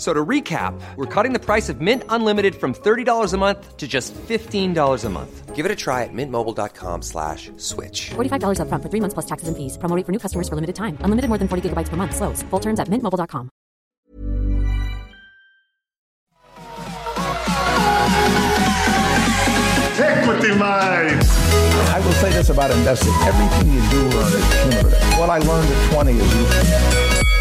So to recap, we're cutting the price of Mint Unlimited from $30 a month to just $15 a month. Give it a try at mintmobile.com slash switch. $45 upfront for three months plus taxes and fees. Promo rate for new customers for limited time. Unlimited more than 40 gigabytes per month. Slows. Full terms at mintmobile.com. Equity Mates. I will say this about investing. Everything you do learn is cumulative. What I learned at 20 is useful.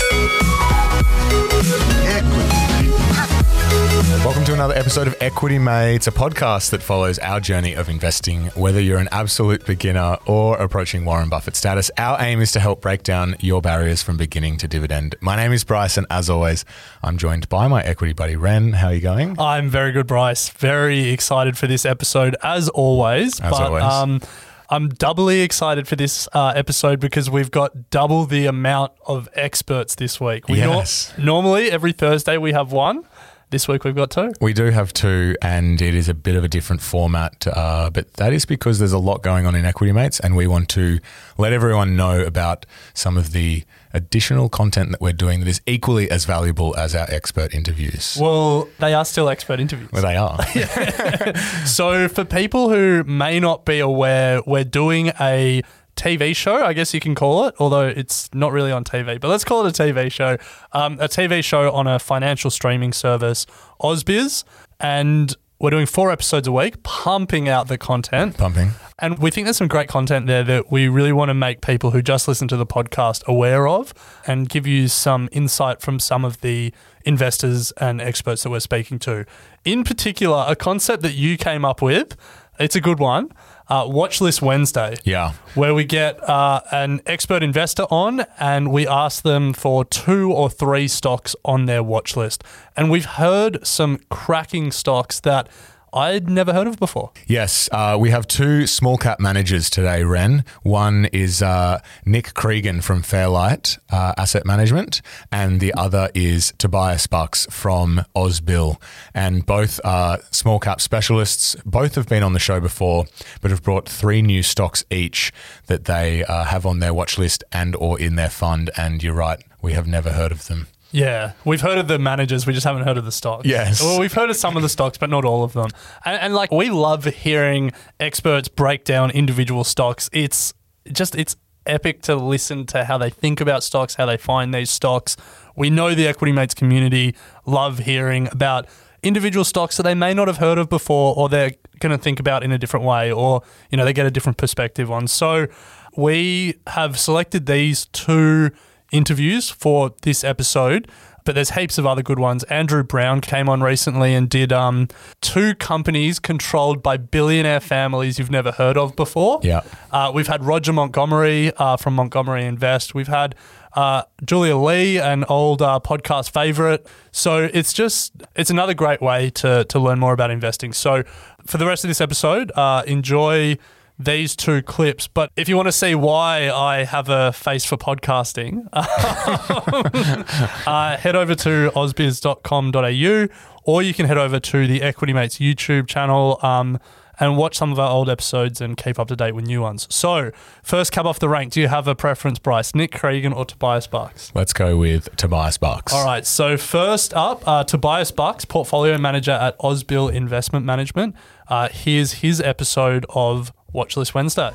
Episode of Equity Mates, a podcast that follows our journey of investing. Whether you're an absolute beginner or approaching Warren Buffett status, our aim is to help break down your barriers from beginning to dividend. My name is Bryce, and as always, I'm joined by my equity buddy Ren. How are you going? I'm very good, Bryce. Very excited for this episode, as always. As but, always. Um, I'm doubly excited for this uh, episode because we've got double the amount of experts this week. We nor- Yes. normally, every Thursday, we have one. This week, we've got two. We do have two, and it is a bit of a different format, uh, but that is because there's a lot going on in Equity Mates, and we want to let everyone know about some of the additional content that we're doing that is equally as valuable as our expert interviews. Well, they are still expert interviews. Well, they are. So, for people who may not be aware, we're doing a TV show, I guess you can call it, although it's not really on TV, but let's call it a TV show. Um, a TV show on a financial streaming service, Ausbiz. And we're doing four episodes a week, pumping out the content. Pumping. And we think there's some great content there that we really want to make people who just listen to the podcast aware of and give you some insight from some of the investors and experts that we're speaking to. In particular, a concept that you came up with, it's a good one. Uh, Watch List Wednesday Yeah. where we get uh, an expert investor on and we ask them for two or three stocks on their watch list. And we've heard some cracking stocks that I'd never heard of before. Yes, uh, we have two small cap managers today, Ren. One is uh, Nick Cregan from Fairlight uh, Asset Management, and the other is Tobias Bucks from Ausbil. And both are small cap specialists. Both have been on the show before, but have brought three new stocks each that they uh, have on their watch list and or in their fund. And you're right, we have never heard of them. Yeah, we've heard of the managers, we just haven't heard of the stocks. Yes. Well, we've heard of some of the stocks, but not all of them. And, and like, we love hearing experts break down individual stocks. It's just, it's epic to listen to how they think about stocks, how they find these stocks. We know the Equity Mates community love hearing about individual stocks that they may not have heard of before or they're going to think about in a different way or, you know, they get a different perspective on. So we have selected these two interviews for this episode, but there's heaps of other good ones. Andrew Brown came on recently and did um, two companies controlled by billionaire families you've never heard of before. Yeah. Uh, we've had Roger Montgomery uh, from Montgomery Invest. We've had uh, Julia Lee, an old uh, podcast favorite. So it's just it's another great way to to learn more about investing. So for the rest of this episode, uh, enjoy these two clips. But if you want to see why I have a face for podcasting, uh, head over to ausbiz.com.au or you can head over to the Equity Mates YouTube channel. Um, and watch some of our old episodes and keep up to date with new ones. So, first cab off the rank, do you have a preference, Bryce? Nick Cregan or Tobias Bucks? Let's go with Tobias Bucks. All right, so first up, uh, Tobias Bucks, portfolio manager at Ausbil Investment Management. Uh, here's his episode of Watchlist Wednesday.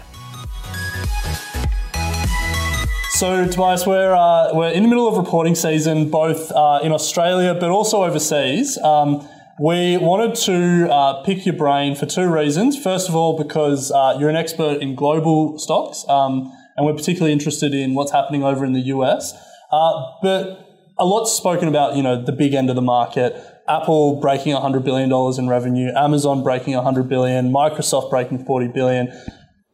So, Tobias, we're, uh, we're in the middle of reporting season, both uh, in Australia but also overseas. Um, We wanted to uh, pick your brain for two reasons. First of all, because uh, you're an expert in global stocks, um, and we're particularly interested in what's happening over in the US. Uh, but a lot's spoken about, you know, the big end of the market. Apple breaking $100 billion in revenue, Amazon breaking 100 billion, Microsoft breaking 40 billion.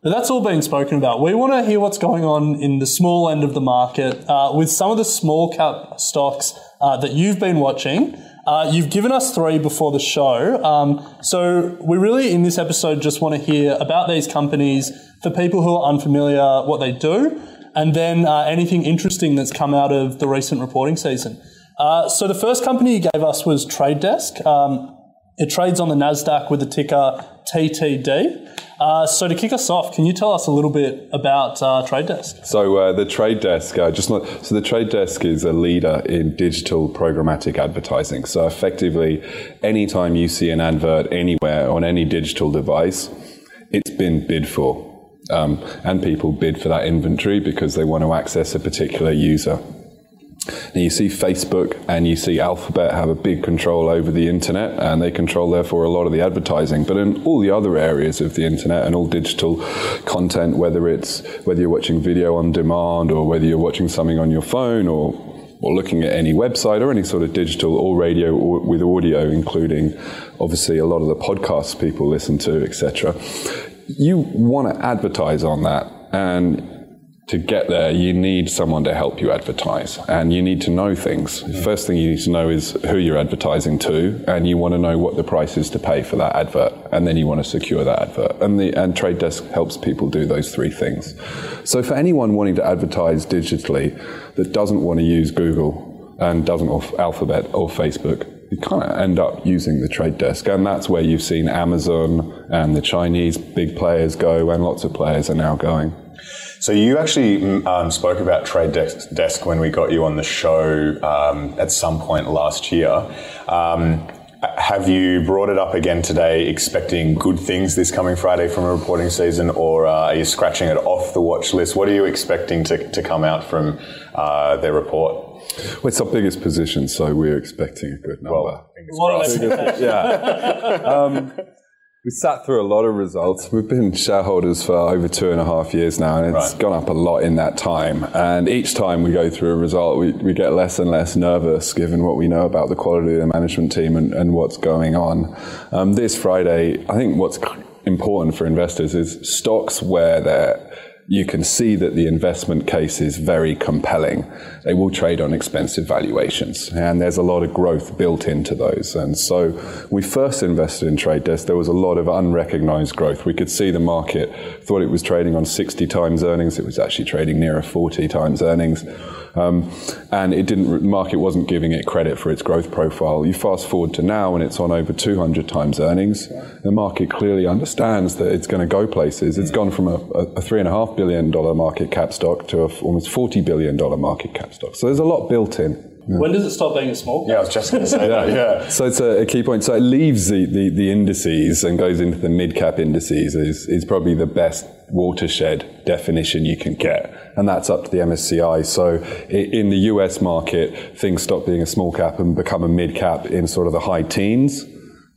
But that's all being spoken about. We want to hear what's going on in the small end of the market uh, with some of the small cap stocks uh, that you've been watching. Uh, you've given us three before the show. Um, so we really, in this episode, just want to hear about these companies for people who are unfamiliar, what they do, and then uh, anything interesting that's come out of the recent reporting season. Uh, so the first company you gave us was Trade Desk. Um, it trades on the Nasdaq with the ticker TTD. Uh, so to kick us off, can you tell us a little bit about uh, Trade Desk? So uh, the Trade Desk, uh, just not, so the Trade Desk is a leader in digital programmatic advertising. So effectively, anytime you see an advert anywhere on any digital device, it's been bid for. Um, and people bid for that inventory because they want to access a particular user. And you see Facebook and you see Alphabet have a big control over the internet, and they control, therefore, a lot of the advertising. But in all the other areas of the internet and all digital content, whether it's whether you're watching video on demand or whether you're watching something on your phone or or looking at any website or any sort of digital or radio or with audio, including obviously a lot of the podcasts people listen to, etc. You want to advertise on that, and to get there, you need someone to help you advertise and you need to know things. First thing you need to know is who you're advertising to and you want to know what the price is to pay for that advert and then you want to secure that advert. And the and Trade Desk helps people do those three things. So for anyone wanting to advertise digitally that doesn't want to use Google and doesn't or Alphabet or Facebook, you kind of end up using the trade desk. And that's where you've seen Amazon and the Chinese big players go, and lots of players are now going. So you actually um, spoke about Trade Desk when we got you on the show um, at some point last year. Um, have you brought it up again today, expecting good things this coming Friday from a reporting season, or uh, are you scratching it off the watch list? What are you expecting to, to come out from uh, their report? Well, it's our biggest position, so we're expecting a good number. Well, yeah. um, we sat through a lot of results. We've been shareholders for over two and a half years now, and it's right. gone up a lot in that time. And each time we go through a result, we, we get less and less nervous given what we know about the quality of the management team and, and what's going on. Um, this Friday, I think what's important for investors is stocks where they're you can see that the investment case is very compelling. They will trade on expensive valuations, and there's a lot of growth built into those. And so, we first invested in Trade Desk. There was a lot of unrecognized growth. We could see the market thought it was trading on 60 times earnings. It was actually trading nearer 40 times earnings. Um, and it didn't, the market wasn't giving it credit for its growth profile. You fast forward to now and it's on over 200 times earnings. The market clearly understands that it's going to go places. It's gone from a, a $3.5 billion market cap stock to a almost $40 billion market cap stock. So there's a lot built in. Yeah. When does it stop being a small? Cap? Yeah, I was just going to say that. Yeah. So it's a, a, key point. So it leaves the, the, the indices and goes into the mid cap indices is, is probably the best watershed definition you can get. And that's up to the MSCI. So in the US market, things stop being a small cap and become a mid cap in sort of the high teens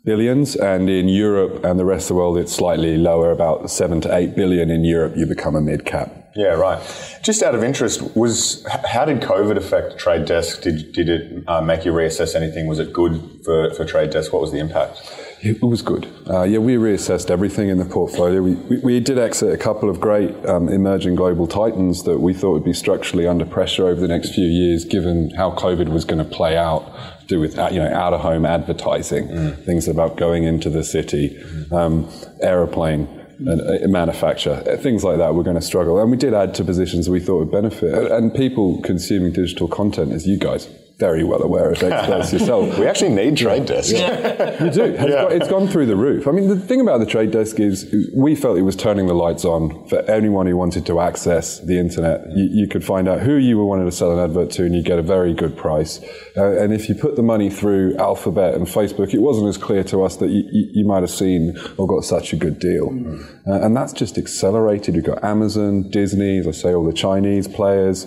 billions. And in Europe and the rest of the world, it's slightly lower, about seven to eight billion in Europe, you become a mid cap. Yeah, right. Just out of interest, was how did COVID affect Trade Desk? Did, did it uh, make you reassess anything? Was it good for, for Trade Desk? What was the impact? It was good. Uh, yeah, we reassessed everything in the portfolio. We, we, we did exit a couple of great um, emerging global titans that we thought would be structurally under pressure over the next few years, given how COVID was going to play out. To do with uh, you know out of home advertising, mm. things about going into the city, um, aeroplane. And, uh, manufacture uh, things like that we're going to struggle and we did add to positions we thought would benefit and people consuming digital content as you guys very well aware of experts yourself. we actually need Trade Desk. Yeah. you do. It's, yeah. got, it's gone through the roof. I mean, the thing about the Trade Desk is we felt it was turning the lights on for anyone who wanted to access the internet. You, you could find out who you were wanting to sell an advert to and you get a very good price. Uh, and if you put the money through Alphabet and Facebook, it wasn't as clear to us that you, you, you might have seen or got such a good deal. Mm-hmm. Uh, and that's just accelerated. You've got Amazon, Disney, as I say, all the Chinese players,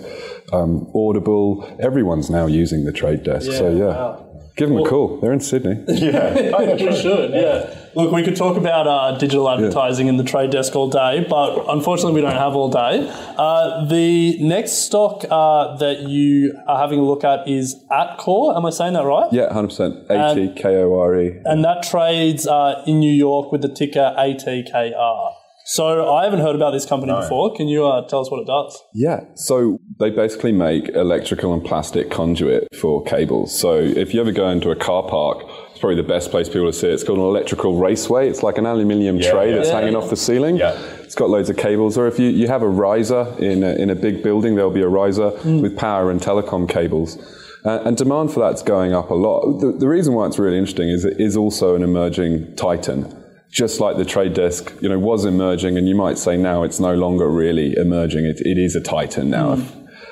um, Audible. Everyone's now using the trade desk. Yeah, so yeah. Wow. Give them a call. They're in Sydney. Yeah. we should, yeah. Look, we could talk about uh, digital advertising in the trade desk all day, but unfortunately, we don't have all day. Uh, the next stock uh, that you are having a look at is Atkore. Am I saying that right? Yeah, 100%. A T K O R E. And that trades uh, in New York with the ticker ATKR. So I haven't heard about this company before. Can you uh, tell us what it does? Yeah, so they basically make electrical and plastic conduit for cables. So if you ever go into a car park, it's probably the best place people to see it. It's called an electrical raceway. It's like an aluminium Yeah, tray yeah. that's Yeah, hanging yeah. off the ceiling. Yeah. It's got loads of cables. Or if you, you have a riser in a, in a big building, there'll be a riser with power and telecom cables. Uh, and demand for that's going up a lot. The, the reason why it's really interesting is it is also an emerging titan. Just like the trade desk, you know, was emerging, and you might say now it's no longer really emerging. It, it is a titan now.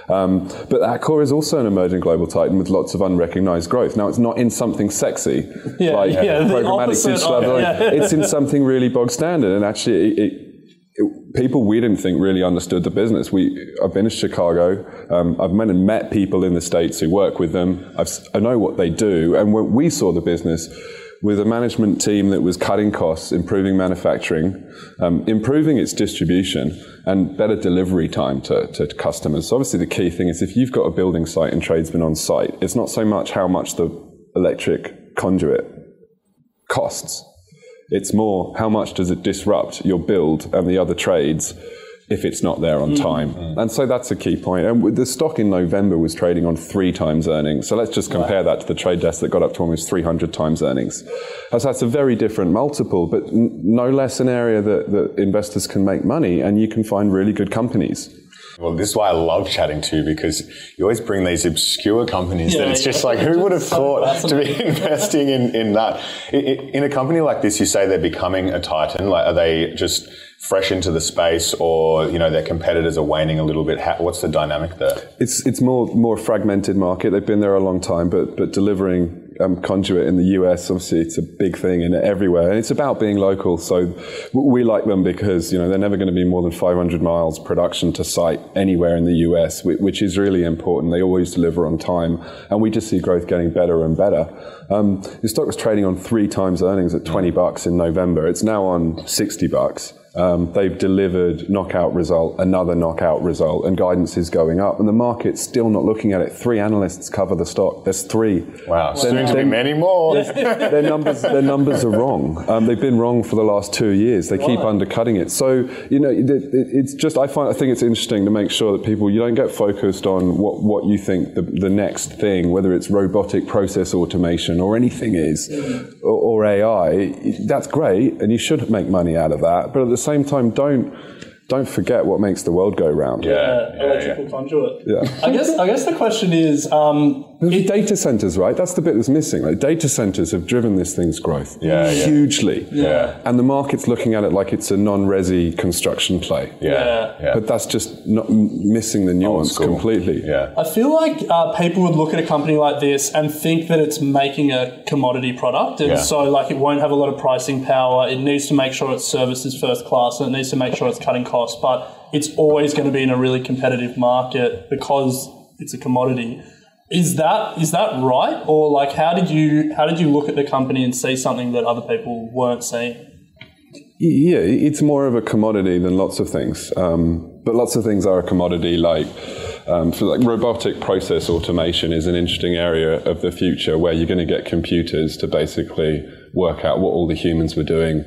Um, but Atkore is also an emerging global titan with lots of unrecognized growth. Now, it's not in something sexy Yeah, like yeah, programmatic digital advertising. yeah. It's in something really bog standard. And actually, it, it, it, people we didn't think really understood the business. We, I've been to Chicago. Um, I've met and met people in the States who work with them. I've, I know what they do. And when we saw the business, with a management team that was cutting costs, improving manufacturing, um, improving its distribution, and better delivery time to, to customers. So obviously, the key thing is if you've got a building site and tradesmen on site, it's not so much how much the electric conduit costs. It's more how much does it disrupt your build and the other trades if it's not there on mm. time. Mm. And so that's a key point. And the stock in November was trading on three times earnings. So let's just compare that to the trade desk that got up to almost 300 times earnings. So that's a very different multiple, but n- no less an area that, that investors can make money and you can find really good companies. Well, this is why I love chatting to you because you always bring these obscure companies that Yeah, it's just like, who would have So thought to be investing in, in that? I- I- In a company like this, you say they're becoming a titan. Like, are they just fresh into the space or, you know, their competitors are waning a little bit? How, what's the dynamic there? It's it's more more fragmented market. They've been there a long time, but but delivering um, conduit in the US, obviously, it's a big thing and everywhere, and it's about being local. So we like them because you know they're never going to be more than 500 miles production to site anywhere in the US, which is really important. They always deliver on time, and we just see growth getting better and better. Um, the stock was trading on three times earnings at 20 bucks in November. It's now on 60 bucks. Um, they've delivered knockout result, another knockout result, and guidance is going up. And the market's still not looking at it. Three analysts cover the stock. There's three. Wow. Then- Soon to be many more. their numbers their numbers are wrong. Um, they've been wrong for the last two years. They keep undercutting it. So you know, it, it- it's just I find I think it's interesting to make sure that people you don't get focused on what what you think the, the next thing, whether it's robotic process automation or anything is, or, or AI. That's great, and you should make money out of that. But at the same time, don't don't forget what makes the world go round. Uh, electrical conduit. Yeah. I guess. I guess the question is, um, The data centers, right? That's the bit that's missing. Like data centers have driven this thing's growth Yeah, yeah. hugely. Yeah. And the market's looking at it like it's a non-resi construction play. Yeah. Yeah. But that's just not m- missing the nuance school. completely. Yeah. I feel like uh, people would look at a company like this and think that it's making a commodity product, and Yeah. so like it won't have a lot of pricing power. It needs to make sure its service is first class, and it needs to make sure it's cutting costs. But it's always going to be in a really competitive market because it's a commodity. Is that is that right, or like how did you how did you look at the company and see something that other people weren't seeing? Yeah, it's more of a commodity than lots of things. Um, but lots of things are a commodity. Like, um, for like robotic process automation is an interesting area of the future where you're going to get computers to basically work out what all the humans were doing,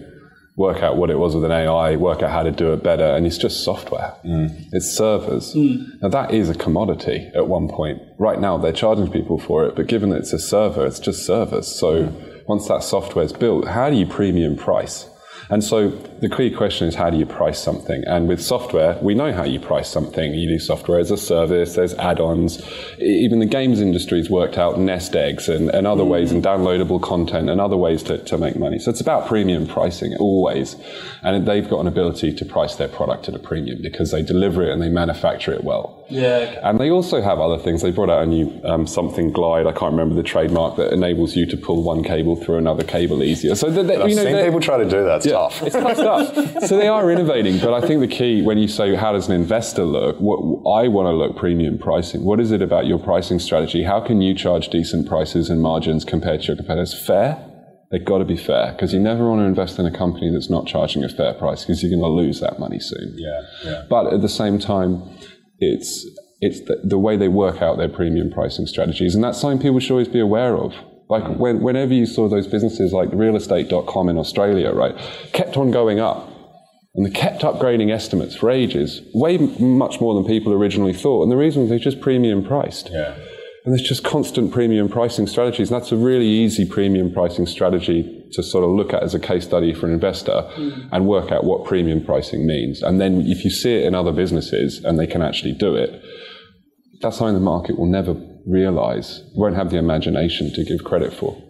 work out what it was with an AI, work out how to do it better, and it's just software. Mm. It's servers. Mm. Now that is a commodity at one point. Right now they're charging people for it, but given that it's a server, it's just servers. So mm. once that software is built, how do you premium price? And so the key question is how do you price something? And with software, we know how you price something. You do software as a service, there's add-ons. E- Even the games industry has worked out nest eggs and, and other ways and downloadable content and other ways to, to make money. So it's about premium pricing always. And they've got an ability to price their product at a premium because they deliver it and they manufacture it well. Yeah. And they also have other things. They brought out a new um, something glide. I can't remember the trademark that enables you to pull one cable through another cable easier. So that, that, you know, seen people try to do that. Yeah. Stuff. It's tough stuff. So they are innovating, but I think the key when you say how does an investor look, what I want to look premium pricing. What is it about your pricing strategy? How can you charge decent prices and margins compared to your competitors? Fair. They've got to be fair because you never want to invest in a company that's not charging a fair price because you're going to lose that money soon. Yeah, yeah. But at the same time, it's it's the, the way they work out their premium pricing strategies, and that's something people should always be aware of. Like when, whenever you saw those businesses like realestate.com in Australia, right, kept on going up. And they kept upgrading estimates for ages, way m- much more than people originally thought. And the reason was they're just premium priced. Yeah. And there's just constant premium pricing strategies. And that's a really easy premium pricing strategy to sort of look at as a case study for an investor hmm. and work out what premium pricing means. And then if you see it in other businesses and they can actually do it, that's something the market will never realize, won't have the imagination to give credit for.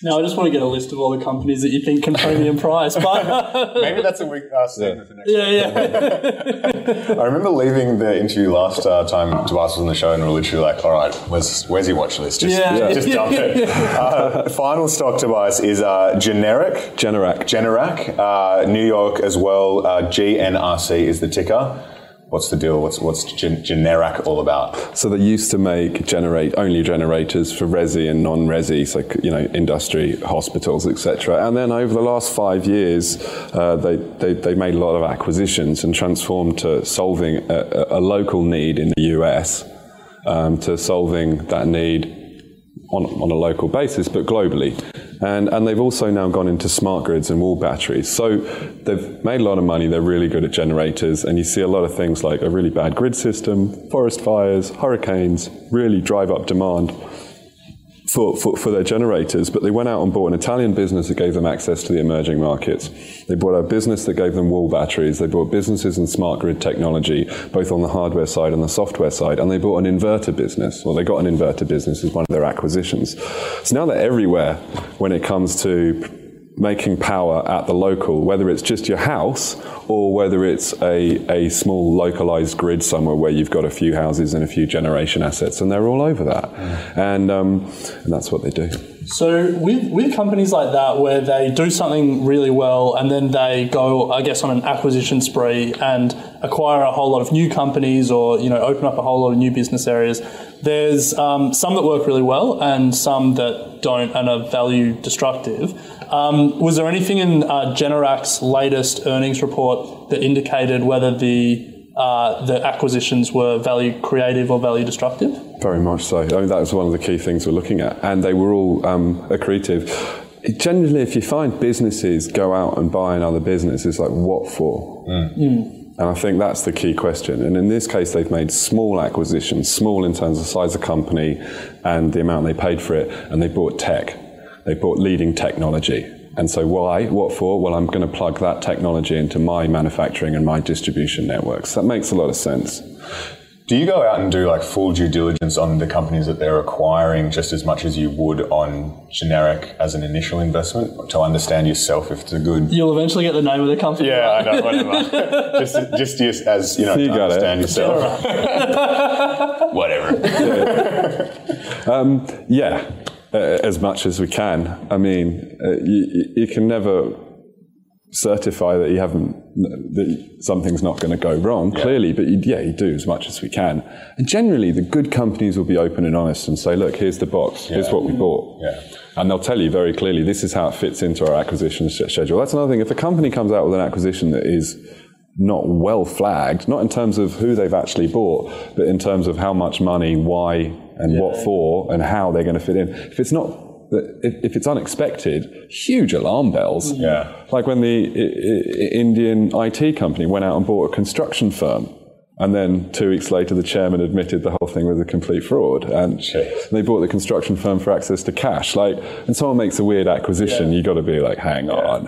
Now, I just want to get a list of all the companies that you think can premium price. But Maybe that's a week uh, segment for next yeah, yeah. I remember leaving the interview last uh, time Tobias was on the show, and we are literally like, "All right, where's where's your watch list? Just, Yeah. just dump it." Uh, final stock, Tobias, is uh, generic. Generac. Generac, uh, New York as well. Uh, GNRC is the ticker. What's the deal? What's what's gen- Generac all about? So they used to make generate only generators for resi and non-resi, so you know industry, hospitals, etc. And then over the last five years, uh, they, they they made a lot of acquisitions and transformed to solving a- a local need in the US, um, to solving that need on, on a local basis, but globally. And, and they've also now gone into smart grids and wall batteries. So they've made a lot of money. They're really good at generators. And you see a lot of things like a really bad grid system, forest fires, hurricanes really drive up demand for, for, for their generators, but they went out and bought an Italian business that gave them access to the emerging markets. They bought a business that gave them wall batteries. They bought businesses in smart grid technology, both on the hardware side and the software side. And they bought an inverter business. Well, they got an inverter business as one of their acquisitions. So now they're everywhere when it comes to making power at the local, whether it's just your house or whether it's a, a small localized grid somewhere where you've got a few houses and a few generation assets, and they're all over that. And, um, and that's what they do. So with with companies like that, where they do something really well and then they go, I guess, on an acquisition spree and acquire a whole lot of new companies, or you know, open up a whole lot of new business areas. There's um, some that work really well and some that don't and are value destructive. Um, was there anything in uh, Generac's latest earnings report that indicated whether the uh, the acquisitions were value creative or value destructive? Very much so. I mean, that was one of the key things we're looking at, and they were all um, accretive. Generally, if you find businesses go out and buy another business, it's like what for? And I think that's the key question. And in this case, they've made small acquisitions, small in terms of size of company and the amount they paid for it, and they bought tech. They bought leading technology. And so why? What for? Well, I'm going to plug that technology into my manufacturing and my distribution networks. That makes a lot of sense. Do you go out and do like full due diligence on the companies that they're acquiring just as much as you would on generic as an initial investment to understand yourself if it's a good? You'll eventually get the name of the company. Yeah, I know, whatever. just, just use as you know, You to got it. understand yourself. whatever. Um, yeah, as much as we can. I mean, uh, you, you can never certify that you haven't that something's not going to go wrong clearly but you, yeah you do as much as we can. And generally the good companies will be open and honest and say look here's the box. Here's what we bought. Yeah. and they'll tell you very clearly this is how it fits into our acquisition schedule. That's another thing. If a company comes out with an acquisition that is not well flagged not in terms of who they've actually bought but in terms of how much money why and what for and how they're going to fit in if it's not if, if it's unexpected, huge alarm bells. Yeah. Like when the I- I- Indian IT company went out and bought a construction firm. And then two weeks later, the chairman admitted the whole thing was a complete fraud. And Jeez. they bought the construction firm for access to cash. Like, when someone makes a weird acquisition, you've got to be like, hang on.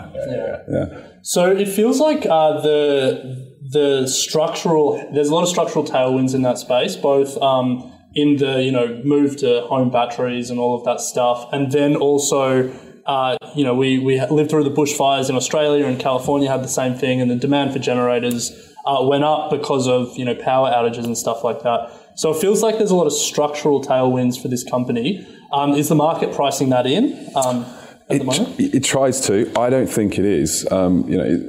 Yeah. So it feels like uh, the the structural there's a lot of structural tailwinds in that space, both um, in the you know move to home batteries and all of that stuff, and then also. Uh, you know, we, we lived through the bushfires in Australia and California had the same thing, and the demand for generators uh, went up because of you know power outages and stuff like that. So it feels like there's a lot of structural tailwinds for this company. Um, is the market pricing that in? Um, at the moment? It, it tries to. I don't think it is. Um, you know, it,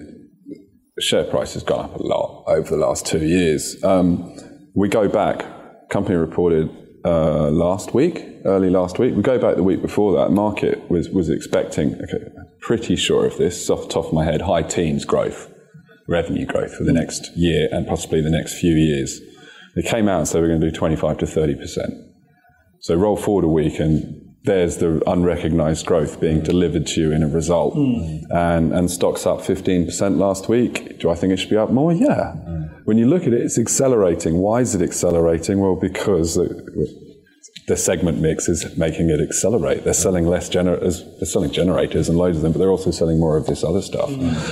the share price has gone up a lot over the last two years. Um, we go back. Company reported uh, last week, early last week. We go back the week before that. Market was was expecting. Okay, pretty sure of this off the top of my head. High teens growth, revenue growth for the next year and possibly the next few years. They came out and said we're going to do 25 to 30 percent. So roll forward a week and there's the unrecognized growth being delivered to you in a result. Mm. And, and stock's up 15% last week. Do I think it should be up more? Yeah. When you look at it, it's accelerating. Why is it accelerating? Well, because the, the segment mix is making it accelerate. They're selling less generators, they're selling generators and loads of them, but they're also selling more of this other stuff.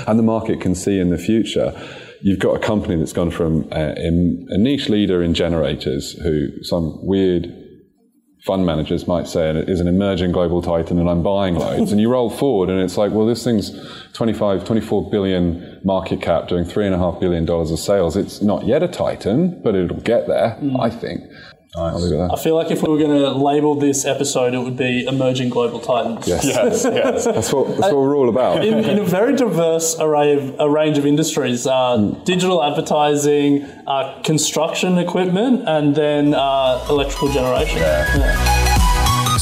And the market can see in the future you've got a company that's gone from a, a niche leader in generators who some weird fund managers might say it is an emerging global titan and I'm buying loads. and you roll forward and it's like, well, this thing's 25, 24 billion market cap doing three and a half billion dollars of sales. It's not yet a titan, but it'll get there, I think. I'll leave it there. I feel like if we were going to label this episode, it would be Emerging Global Titans. Yes. Yes, yes. That's what, that's what we're all about. In, in a very diverse array of a range of industries, uh, digital advertising, uh, construction equipment, and then uh, electrical generation. Yeah.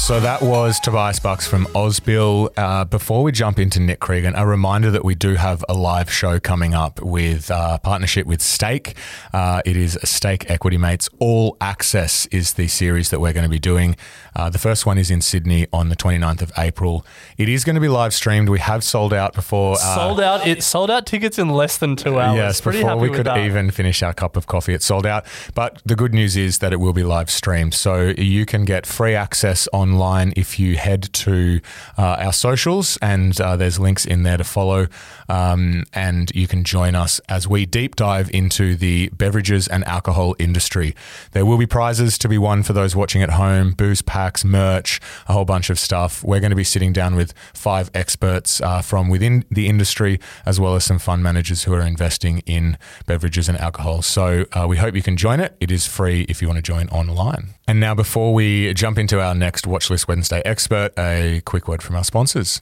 So that was Tobias Bucks from Ausbil. Uh, before we jump into Nick Cregan, a reminder that we do have a live show coming up with uh, partnership with Stake. Uh, it is Stake Equity Mates All Access is the series that we're going to be doing. Uh, the first one is in Sydney on the 29th of April. It is going to be live streamed. We have sold out before. uh, sold out. It sold out tickets in less than two hours. Yes, Pretty before we could that. even finish our cup of coffee, it sold out. But the good news is that it will be live streamed. So you can get free access online if you head to uh, our socials, and uh, there's links in there to follow. Um, and you can join us as we deep dive into the beverages and alcohol industry. There will be prizes to be won for those watching at home booze packs, merch, a whole bunch of stuff. We're going to be sitting down with five experts uh, from within the industry, as well as some fund managers who are investing in beverages and alcohol. So uh, we hope you can join it. It is free if you want to join online. And now, before we jump into our next Watchlist Wednesday expert, a quick word from our sponsors.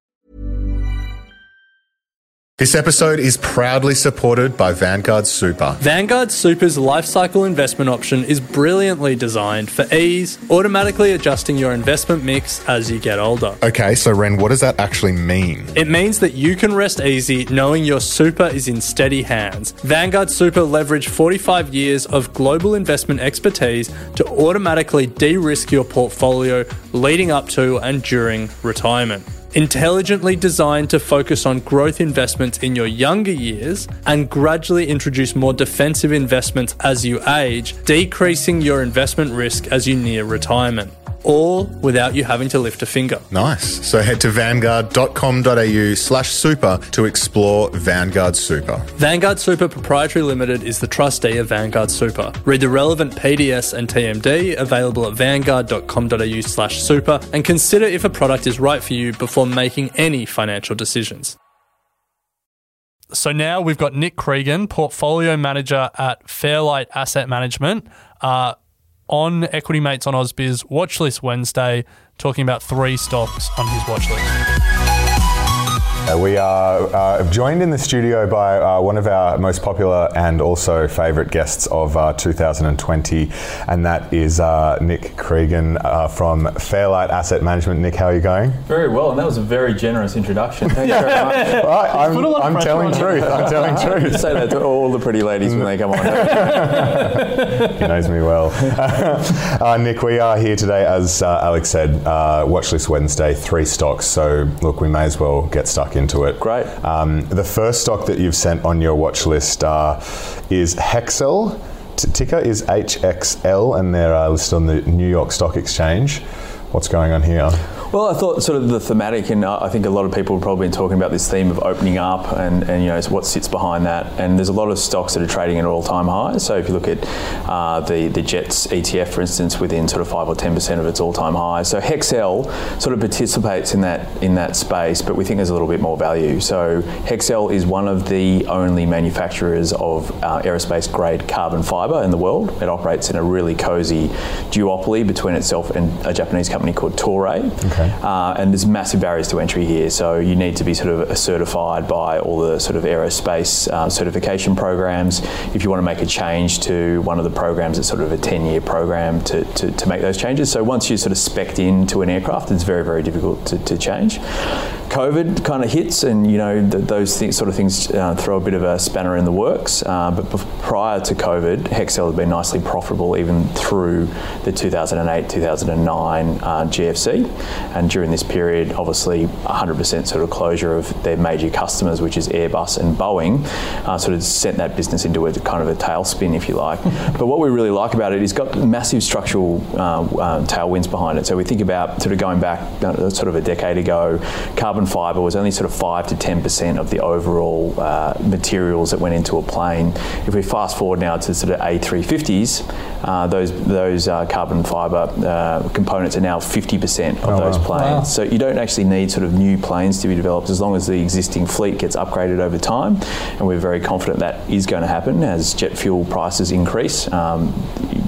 This episode is proudly supported by Vanguard Super. Vanguard Super's lifecycle investment option is brilliantly designed for ease, automatically adjusting your investment mix as you get older. Okay, so Ren, what does that actually mean? It means that you can rest easy knowing your super is in steady hands. Vanguard Super leverage 45 years of global investment expertise to automatically de risk your portfolio leading up to and during retirement. Intelligently designed to focus on growth investments in your younger years and gradually introduce more defensive investments as you age, decreasing your investment risk as you near retirement. All without you having to lift a finger. Nice. So head to vanguard.com.au slash super to explore Vanguard Super. Vanguard Super Proprietary Limited is the trustee of Vanguard Super. Read the relevant PDS and TMD available at vanguard.com.au slash super and consider if a product is right for you before making any financial decisions. So now we've got Nick Cregan, portfolio manager at Fairlight Asset Management, uh, on Equity Mates on Ausbiz Watchlist Wednesday, talking about three stocks on his watchlist. Uh, we are uh, joined in the studio by uh, one of our most popular and also favourite guests of uh, 2020, and that is uh, Nick Cregan uh, from Fairlight Asset Management. Nick, how are you going? Very well, and that was a very generous introduction. Thank you very much. I, I'm, I'm telling truth. I'm telling truth. Say that to all the pretty ladies when they come on. he knows me well. uh, Nick, we are here today, as uh, Alec said, uh, Watchlist Wednesday, three stocks. So, look, we may as well get stuck into it. Great. Um, the first stock that you've sent on your watch list uh, is Hexcel. T- ticker is HXL, and they're uh, listed on the New York Stock Exchange. what's going on here? Well, I thought sort of the thematic, and I think a lot of people have probably been talking about this theme of opening up and, and you know what sits behind that. And there's a lot of stocks that are trading at all-time highs. So if you look at uh, the the Jets ETF, for instance, within sort of five or ten percent of its all-time high. So Hexcel sort of participates in that in that space, but we think there's a little bit more value. So Hexcel is one of the only manufacturers of uh, aerospace-grade carbon fibre in the world. It operates in a really cozy duopoly between itself and a Japanese company called Toray. Okay. Uh, and there's massive barriers to entry here. So you need to be sort of certified by all the sort of aerospace uh, certification programs. If you want to make a change to one of the programs, it's sort of a 10 year program to, to, to make those changes. So once you're sort of spec'd into an aircraft, it's very, very difficult to, to change. COVID kind of hits, and you know th- those th- sort of things uh, throw a bit of a spanner in the works. Uh, but bef- prior to COVID, Hexcel had been nicely profitable even through the 2008 2009 uh, GFC, and during this period, obviously 100% sort of closure of their major customers, which is Airbus and Boeing, uh, sort of sent that business into a kind of a tailspin, if you like. but what we really like about it is got massive structural uh, uh, tailwinds behind it. So we think about sort of going back sort of a decade ago, carbon fibre was only sort of five to ten percent of the overall uh, materials that went into a plane. If we fast forward now to sort of A350s, uh, those those uh, carbon fibre uh, components are now 50% of Oh, those wow. planes. Wow. So you don't actually need sort of new planes to be developed as long as the existing fleet gets upgraded over time. And we're very confident that is going to happen as jet fuel prices increase. Um,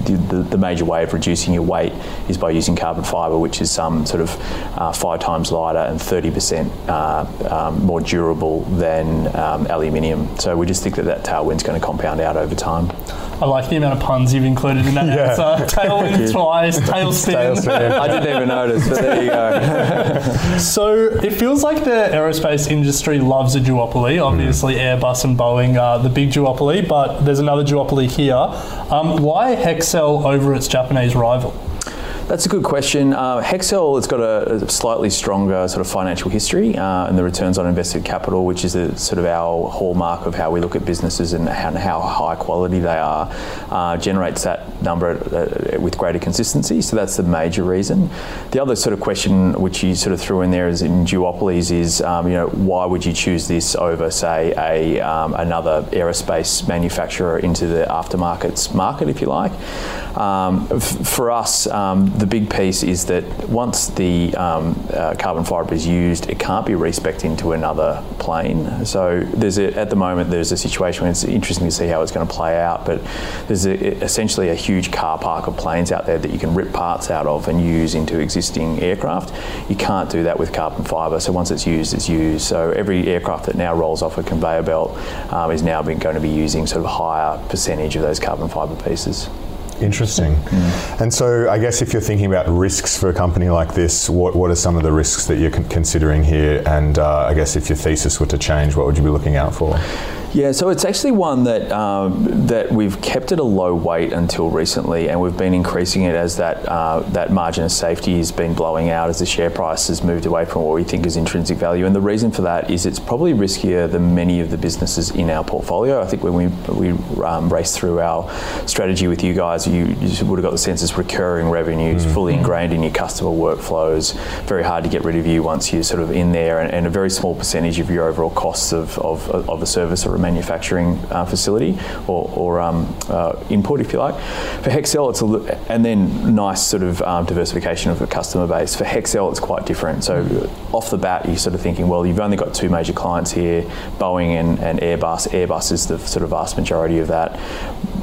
the, the, major way of reducing your weight is by using carbon fibre, which is some sort of uh, five times lighter and 30% uh, um, more durable than um, aluminium. So we just think that that tailwind's going to compound out over time. I like the amount of puns you've included in that Yeah. answer. Tailwind twice, tailspin. I didn't even notice, but there you go. so it feels like the aerospace industry loves a duopoly. Obviously, Airbus and Boeing are the big duopoly, but there's another duopoly here. Um, why Hexcel over its Japanese rival? That's a good question. Uh, Hexcel has got a, a slightly stronger sort of financial history uh, and the returns on invested capital, which is a, sort of our hallmark of how we look at businesses and how, and how high quality they are, uh, generates that number with greater consistency. So that's the major reason. The other sort of question which you sort of threw in there is in duopolies is, um, you know, why would you choose this over, say, a um, another aerospace manufacturer into the aftermarkets market, if you like? Um, f- for us, um, the big piece is that once the um, uh, carbon fibre is used, it can't be respected into another plane. So there's a, at the moment there's a situation where it's interesting to see how it's going to play out. But there's a, essentially a huge car park of planes out there that you can rip parts out of and use into existing aircraft. You can't do that with carbon fibre. So once it's used, it's used. So every aircraft that now rolls off a conveyor belt um, is now been going to be using sort of higher percentage of those carbon fibre pieces. Interesting. And so, I guess if you're thinking about risks for a company like this, what, what are some of the risks that you're con- considering here? And uh, I guess if your thesis were to change, what would you be looking out for? Yeah, so it's actually one that um, that we've kept at a low weight until recently, and we've been increasing it as that uh, that margin of safety has been blowing out as the share price has moved away from what we think is intrinsic value. And the reason for that is it's probably riskier than many of the businesses in our portfolio. I think when we we um, raced through our strategy with you guys, you, you would have got the sense it's recurring revenues, fully ingrained in your customer workflows. Very hard to get rid of you once you're sort of in there, and, and a very small percentage of your overall costs of, of, of a service or a manufacturing uh, facility or, or um, uh, input, if you like. For Hexcel, it's a and then nice sort of um, diversification of the customer base. For Hexcel, it's quite different. So off the bat, you're sort of thinking, well, you've only got two major clients here, Boeing and, and Airbus. Airbus is the sort of vast majority of that.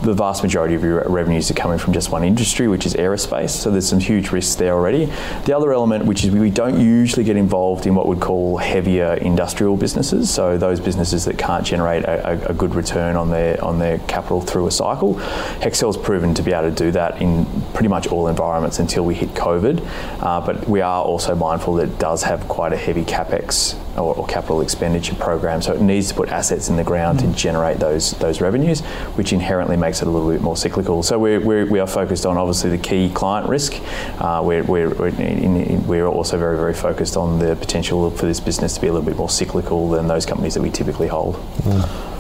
The vast majority of your revenues are coming from just one industry, which is aerospace. So there's some huge risks there already. The other element, which is we don't usually get involved in what we'd call heavier industrial businesses. So those businesses that can't generate a, a, a good return on their on their capital through a cycle. Hexcel's proven to be able to do that in pretty much all environments until we hit COVID. Uh, but we are also mindful that it does have quite a heavy capex or, or capital expenditure program. So it needs to put assets in the ground to generate those those revenues, which inherently makes it a little bit more cyclical. So we're, we're, we are focused on obviously the key client risk. Uh, we're, we're, we're, in, in, we're also very, very focused on the potential for this business to be a little bit more cyclical than those companies that we typically hold.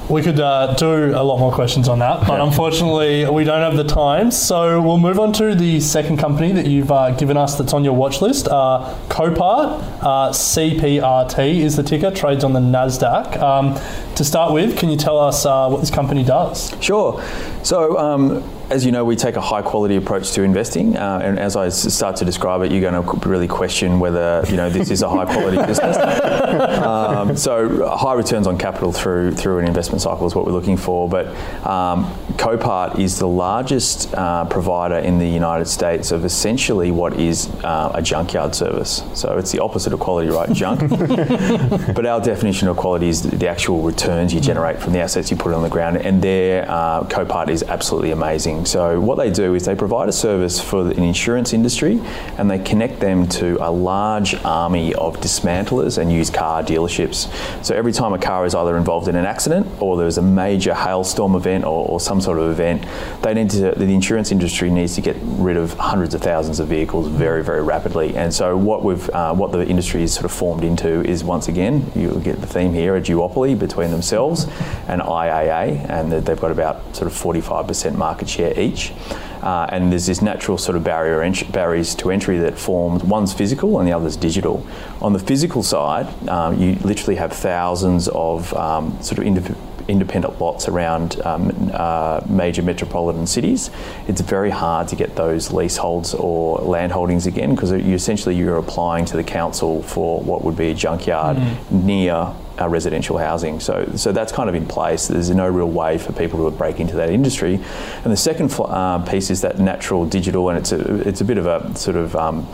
We could uh, do a lot more questions on that, but unfortunately, we don't have the time. So we'll move on to the second company that you've uh, given us that's on your watch list. Uh, Copart, uh, CPRT is the ticker, trades on the NASDAQ. Um, to start with, can you tell us uh, what this company does? Sure. So, um, as you know, we take a high quality approach to investing, uh, and as I s- start to describe it, you're going to really question whether you know this is a high quality business. Um, so, high returns on capital through through an investment cycle is what we're looking for. But um, Copart is the largest uh, provider in the United States of essentially what is uh, a junkyard service. So it's the opposite of quality, right? Junk. but our definition of quality is the actual returns you generate from the assets you put on the ground, and their uh, Copart is absolutely amazing. So what they do is they provide a service for the insurance industry, and they connect them to a large army of dismantlers and used car dealerships. So every time a car is either involved in an accident or there's a major hailstorm event or, or some sort of event, they need to. The insurance industry needs to get rid of hundreds of thousands of vehicles very, very rapidly. And so what we've, uh, what the industry is sort of formed into is once again, you get the theme here, a duopoly between themselves and IAA, and they've got about sort of 45% market share each. Uh, and there's this natural sort of barrier ent- barriers to entry that forms. One's physical and the other's digital. On the physical side, um, you literally have thousands of um, sort of indiv- independent lots around um, uh, major metropolitan cities. It's very hard to get those leaseholds or land holdings again because you essentially you're applying to the council for what would be a junkyard near uh, residential housing. So, so that's kind of in place. There's no real way for people to break into that industry. And the second uh, piece is that natural digital, and it's a, it's a bit of a sort of um,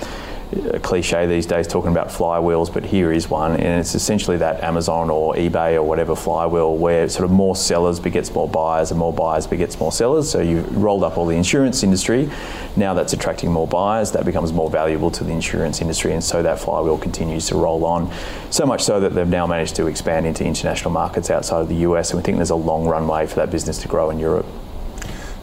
a cliche these days talking about flywheels, but here is one, and it's essentially that Amazon or eBay or whatever flywheel where sort of more sellers begets more buyers and more buyers begets more sellers. So you've rolled up all the insurance industry. Now that's attracting more buyers. That becomes more valuable to the insurance industry, and so that flywheel continues to roll on. So much so that they've now managed to expand into international markets outside of the US, and we think there's a long runway for that business to grow in Europe.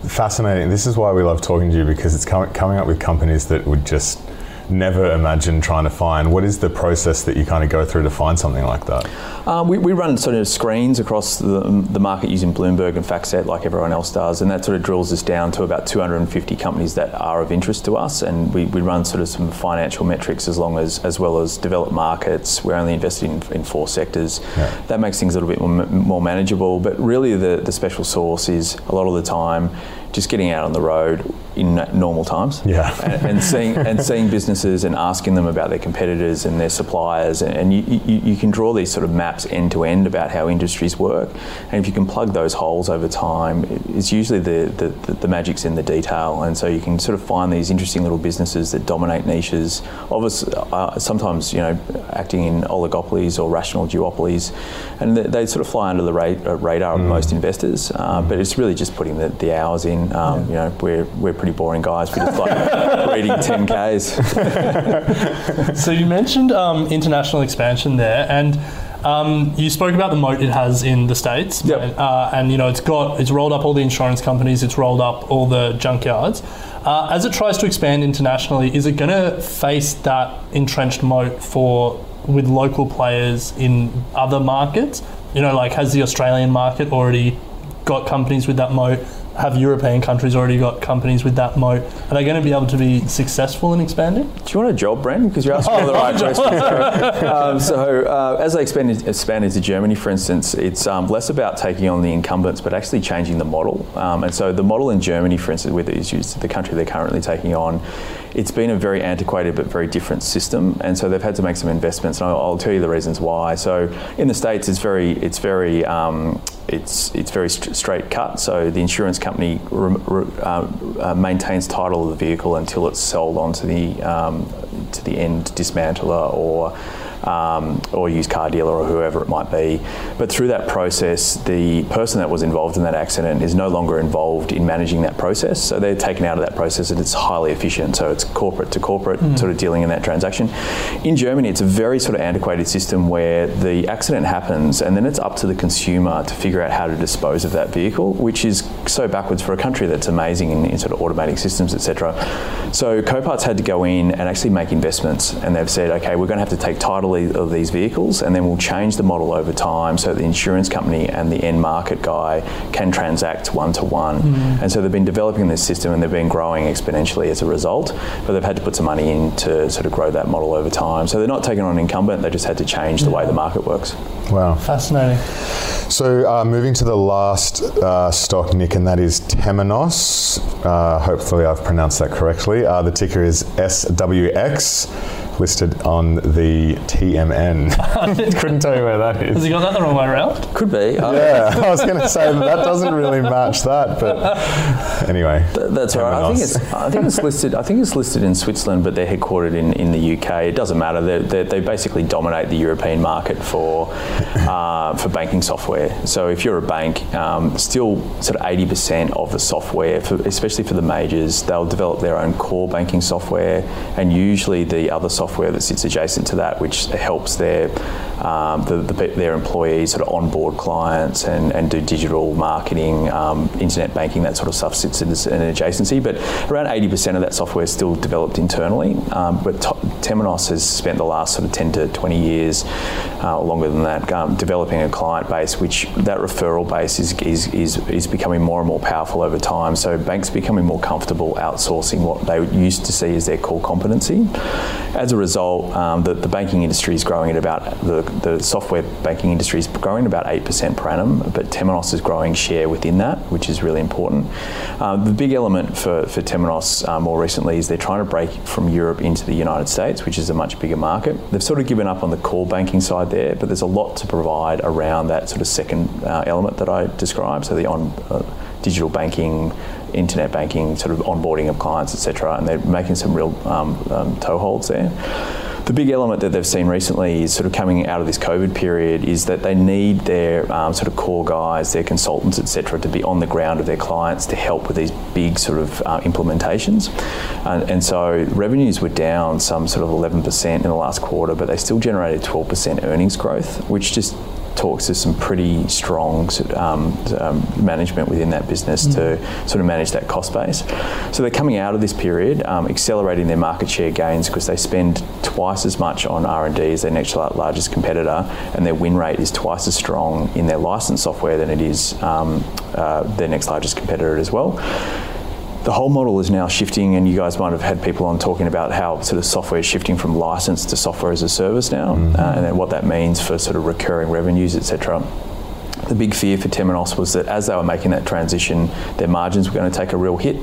Fascinating. This is why we love talking to you because it's coming up with companies that would just never imagine trying to find. What is the process that you kind of go through to find something like that? Um, we, we run sort of screens across the, the market using Bloomberg and FactSet like everyone else does, and that sort of drills us down to about 250 companies that are of interest to us. And we, we run sort of some financial metrics as long as as well as developed markets. We're only invested in, in four sectors. That makes things a little bit more, more manageable. But really, the, the special source is a lot of the time just getting out on the road in normal times. Yeah. and, and seeing and seeing businesses and asking them about their competitors and their suppliers, and, and you, you, you can draw these sort of maps end to end about how industries work. And if you can plug those holes over time, it's usually the, the, the, the magic's in the detail. And so you can sort of find these interesting little businesses that dominate niches. Obviously, uh, sometimes you know acting in oligopolies or rational duopolies, and they, they sort of fly under the ra- uh, radar of most investors. Uh, But it's really just putting the, the hours in. Um, You know, we're we're pretty boring guys. We just like reading 10ks. so you mentioned um, international expansion there, and um, you spoke about the moat it has in the states. Uh, and you know, it's got it's rolled up all the insurance companies, it's rolled up all the junkyards. Uh, as it tries to expand internationally, is it going to face that entrenched moat for with local players in other markets? You know, like has the Australian market already got companies with that moat? Have European countries already got companies with that moat? Are they going to be able to be successful in expanding? Do you want a job, Bren? Because you're asking all the right questions. um, so, uh, as they expand, expand into Germany, for instance, it's um, less about taking on the incumbents, but actually changing the model. Um, and so, the model in Germany, for instance, with is used the country they're currently taking on, it's been a very antiquated but very different system, and so they've had to make some investments. And I'll, I'll tell you the reasons why. So, in the states, it's very, it's very um, it's it's very st- straight cut. So the insurance company re- re- uh, uh, maintains title of the vehicle until it's sold on to the um, to the end dismantler or. Um, or used car dealer or whoever it might be. But through that process, the person that was involved in that accident is no longer involved in managing that process. So they're taken out of that process and it's highly efficient. So it's corporate to corporate Mm. sort of dealing in that transaction. In Germany, it's a very sort of antiquated system where the accident happens and then it's up to the consumer to figure out how to dispose of that vehicle, which is so backwards for a country that's amazing in, in sort of automating systems, etc. So Copart's had to go in and actually make investments, and they've said, okay, we're going to have to take title the- of these vehicles, and then we'll change the model over time so the insurance company and the end market guy can transact one to one. Mm. And so they've been developing this system and they've been growing exponentially as a result, but they've had to put some money in to sort of grow that model over time. So they're not taking on an incumbent, they just had to change the way the market works. Wow. Fascinating. So, uh, moving to the last uh, stock, Nick, and that is Temenos. Uh, hopefully, I've pronounced that correctly. Uh, the ticker is SWX, listed on the TMN. Couldn't tell you where that is. Has he got that the wrong way around? Could be. Yeah, I was going to say that, that doesn't really match that, but anyway. That's right. I think it's I think it's listed. I think it's listed in Switzerland, but they're headquartered in, in the UK. It doesn't matter. They they they basically dominate the European market for uh, for banking software. So if you're a bank, um, still sort of eighty percent of the software, for, especially for the majors, they'll develop their own core banking software, and usually the other software that sits adjacent to that, which helps their um, the, the, their employees sort of onboard clients and, and do digital marketing, um, internet banking, that sort of stuff sits as an adjacency. But around 80% of that software is still developed internally. Um, but Temenos has spent the last sort of 10 to 20 years, uh, longer than that, um, developing a client base, which that referral base is, is, is, is becoming more and more powerful over time. So banks becoming more comfortable outsourcing what they used to see as their core competency. As a result, um, the, the banking industry is growing at about the, the software banking industry is growing about eight percent per annum, but Temenos is growing share within that, which is really important. Uh, the big element for for Temenos uh, more recently is they're trying to break from Europe into the United States, which is a much bigger market. They've sort of given up on the core banking side there, but there's a lot to provide around that sort of second uh, element that I described. So the on uh, digital banking, internet banking, sort of onboarding of clients, etc. And they're making some real um, um, toeholds there. The big element that they've seen recently is sort of coming out of this COVID period is that they need their um, sort of core guys, their consultants, etc., to be on the ground of their clients to help with these big sort of uh, implementations. And, and so revenues were down some sort of 11% in the last quarter, but they still generated 12% earnings growth, which just talks to some pretty strong um, um, management within that business to sort of manage that cost base. So they're coming out of this period, um, accelerating their market share gains because they spend twice as much on R&D as their next largest competitor, and their win rate is twice as strong in their licensed software than it is um, uh, their next largest competitor as well the whole model is now shifting, and you guys might have had people on talking about how sort of software is shifting from license to software as a service now, uh, and then what that means for sort of recurring revenues, etc. The big fear for Temenos was that as they were making that transition, their margins were going to take a real hit,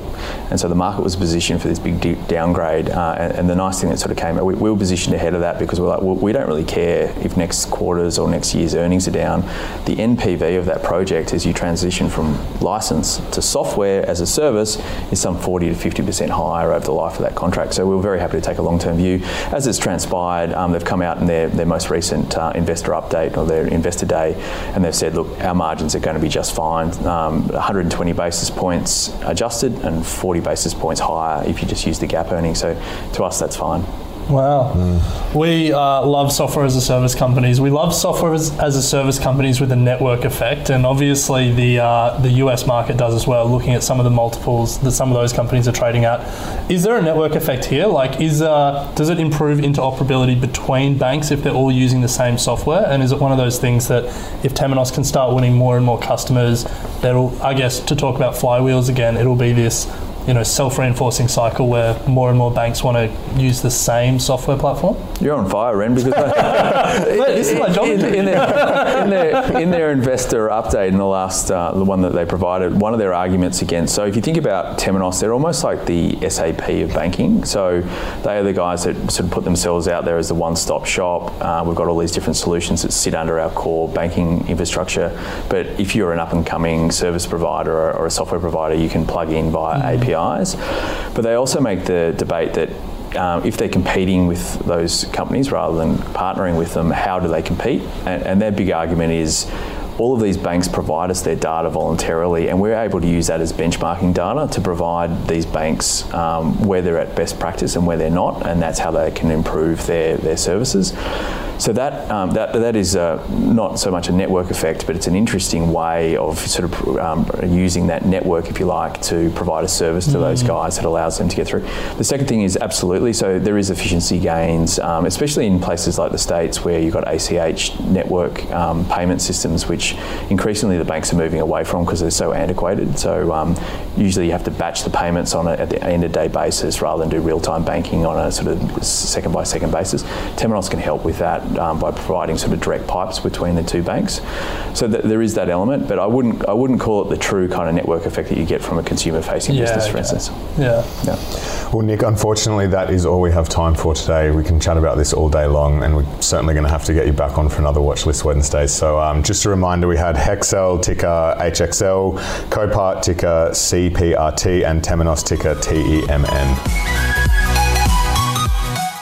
and so the market was positioned for this big de- downgrade. Uh, and, and the nice thing that sort of came out, we, we were positioned ahead of that because we're like, well, we don't really care if next quarter's or next year's earnings are down. The NPV of that project as you transition from license to software as a service is some 40 to 50% higher over the life of that contract. So we were very happy to take a long-term view. As it's transpired, um, they've come out in their, their most recent uh, investor update or their investor day, and they've said, look, our margins are going to be just fine. Um, 120 basis points adjusted and 40 basis points higher if you just use the GAAP earnings. So to us, that's fine. Wow. We uh, love software as a service companies. We love software as, as a service companies with a network effect, and obviously the uh, the US market does as well. Looking at some of the multiples that some of those companies are trading at, is there a network effect here? Like, is uh, does it improve interoperability between banks if they're all using the same software? And is it one of those things that if Temenos can start winning more and more customers, that'll, I guess, to talk about flywheels again, it'll be this you know self-reinforcing cycle where more and more banks want to use the same software platform? You're on fire, Ren, because this is my job. in, in, their, in, their, in their investor update in the last uh, the one that they provided, one of their arguments against. So if you think about Temenos, they're almost like the SAP of banking. So they are the guys that sort of put themselves out there as the one-stop shop. Uh, we've got all these different solutions that sit under our core banking infrastructure. But if you're an up-and-coming service provider or, or a software provider, you can plug in via APIs. But they also make the debate that um, if they're competing with those companies rather than partnering with them, how do they compete? And, and their big argument is all of these banks provide us their data voluntarily, and we're able to use that as benchmarking data to provide these banks um, where they're at best practice and where they're not, and that's how they can improve their, their services. So that um, that that is uh, not so much a network effect, but it's an interesting way of sort of um, using that network, if you like, to provide a service to those guys that allows them to get through. The second thing is absolutely. So there is efficiency gains, um, especially in places like the states where you've got ACH network um, payment systems, which increasingly the banks are moving away from because they're so antiquated. So um, usually you have to batch the payments on a, at the end of day basis rather than do real time banking on a sort of second by second basis. Temenos can help with that um, by providing sort of direct pipes between the two banks. So th- there is that element, but I wouldn't I wouldn't call it the true kind of network effect that you get from a consumer facing Yeah, business, for okay. instance. Yeah. Yeah. Well, Nick, unfortunately, that is all we have time for today. We can chat about this all day long, and we're certainly going to have to get you back on for another Watch List Wednesday. So, um, just a reminder we had Hexcel, ticker HXL, Copart, ticker CPRT, and Temenos, ticker TEMN.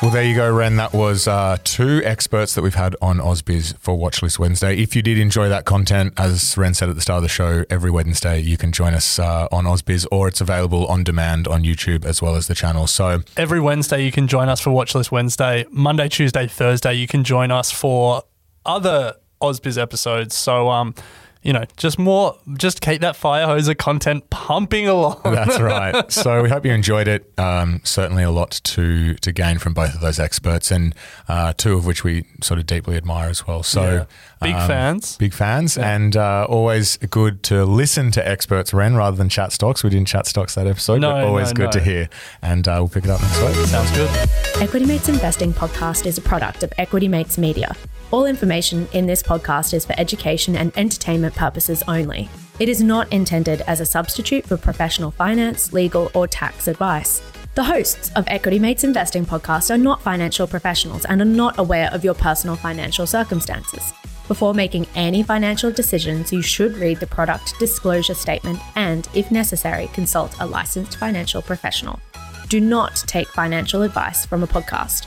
Well, there you go, Ren. That was uh, two experts that we've had on Ausbiz for Watchlist Wednesday. If you did enjoy that content, as Ren said at the start of the show, every Wednesday you can join us uh, on Ausbiz or it's available on demand on YouTube as well as the channel. So Every Wednesday, you can join us for Watchlist Wednesday. Monday, Tuesday, Thursday, you can join us for other Ausbiz episodes. So, um, you know, just more, just keep that fire hose of content pumping along. That's right. So we hope you enjoyed it. Um, certainly a lot to to gain from both of those experts, and uh, two of which we sort of deeply admire as well. So Yeah. Big um, fans. big fans, and uh, always good to listen to experts, Ren, rather than chat stocks. We didn't chat stocks that episode, No, but always no, good no. to hear. And uh, we'll pick it up next week. Sounds good. Equity Mates Investing podcast is a product of Equity Mates Media. All information in this podcast is for education and entertainment purposes only. It is not intended as a substitute for professional finance, legal, or tax advice. The hosts of Equity Mates Investing podcast are not financial professionals and are not aware of your personal financial circumstances. Before making any financial decisions, you should read the product disclosure statement and, if necessary, consult a licensed financial professional. Do not take financial advice from a podcast.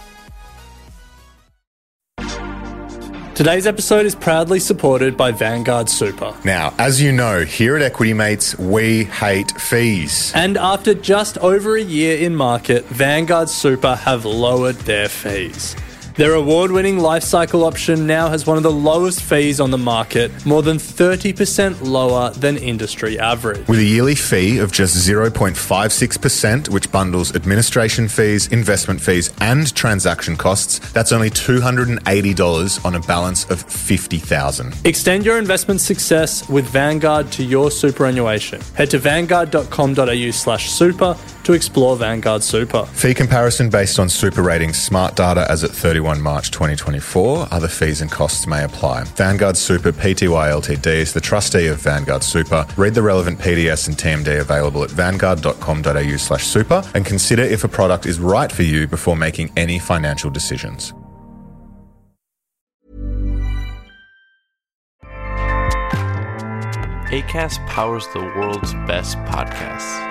Today's episode is proudly supported by Vanguard Super. Now, as you know, here at Equity Mates, we hate fees. And after just over a year in market, Vanguard Super have lowered their fees. Their award winning lifecycle option now has one of the lowest fees on the market, more than 30% lower than industry average. With a yearly fee of just 0.56%, which bundles administration fees, investment fees, and transaction costs, that's only $280 on a balance of 50000 Extend your investment success with Vanguard to your superannuation. Head to vanguard.com.au slash super to explore Vanguard Super. Fee comparison based on super ratings smart data as at 31 March 2024. Other fees and costs may apply. Vanguard Super Pty Ltd is the trustee of Vanguard Super. Read the relevant PDS and TMD available at vanguard.com.au slash super and consider if a product is right for you before making any financial decisions. ACAST powers the world's best podcasts.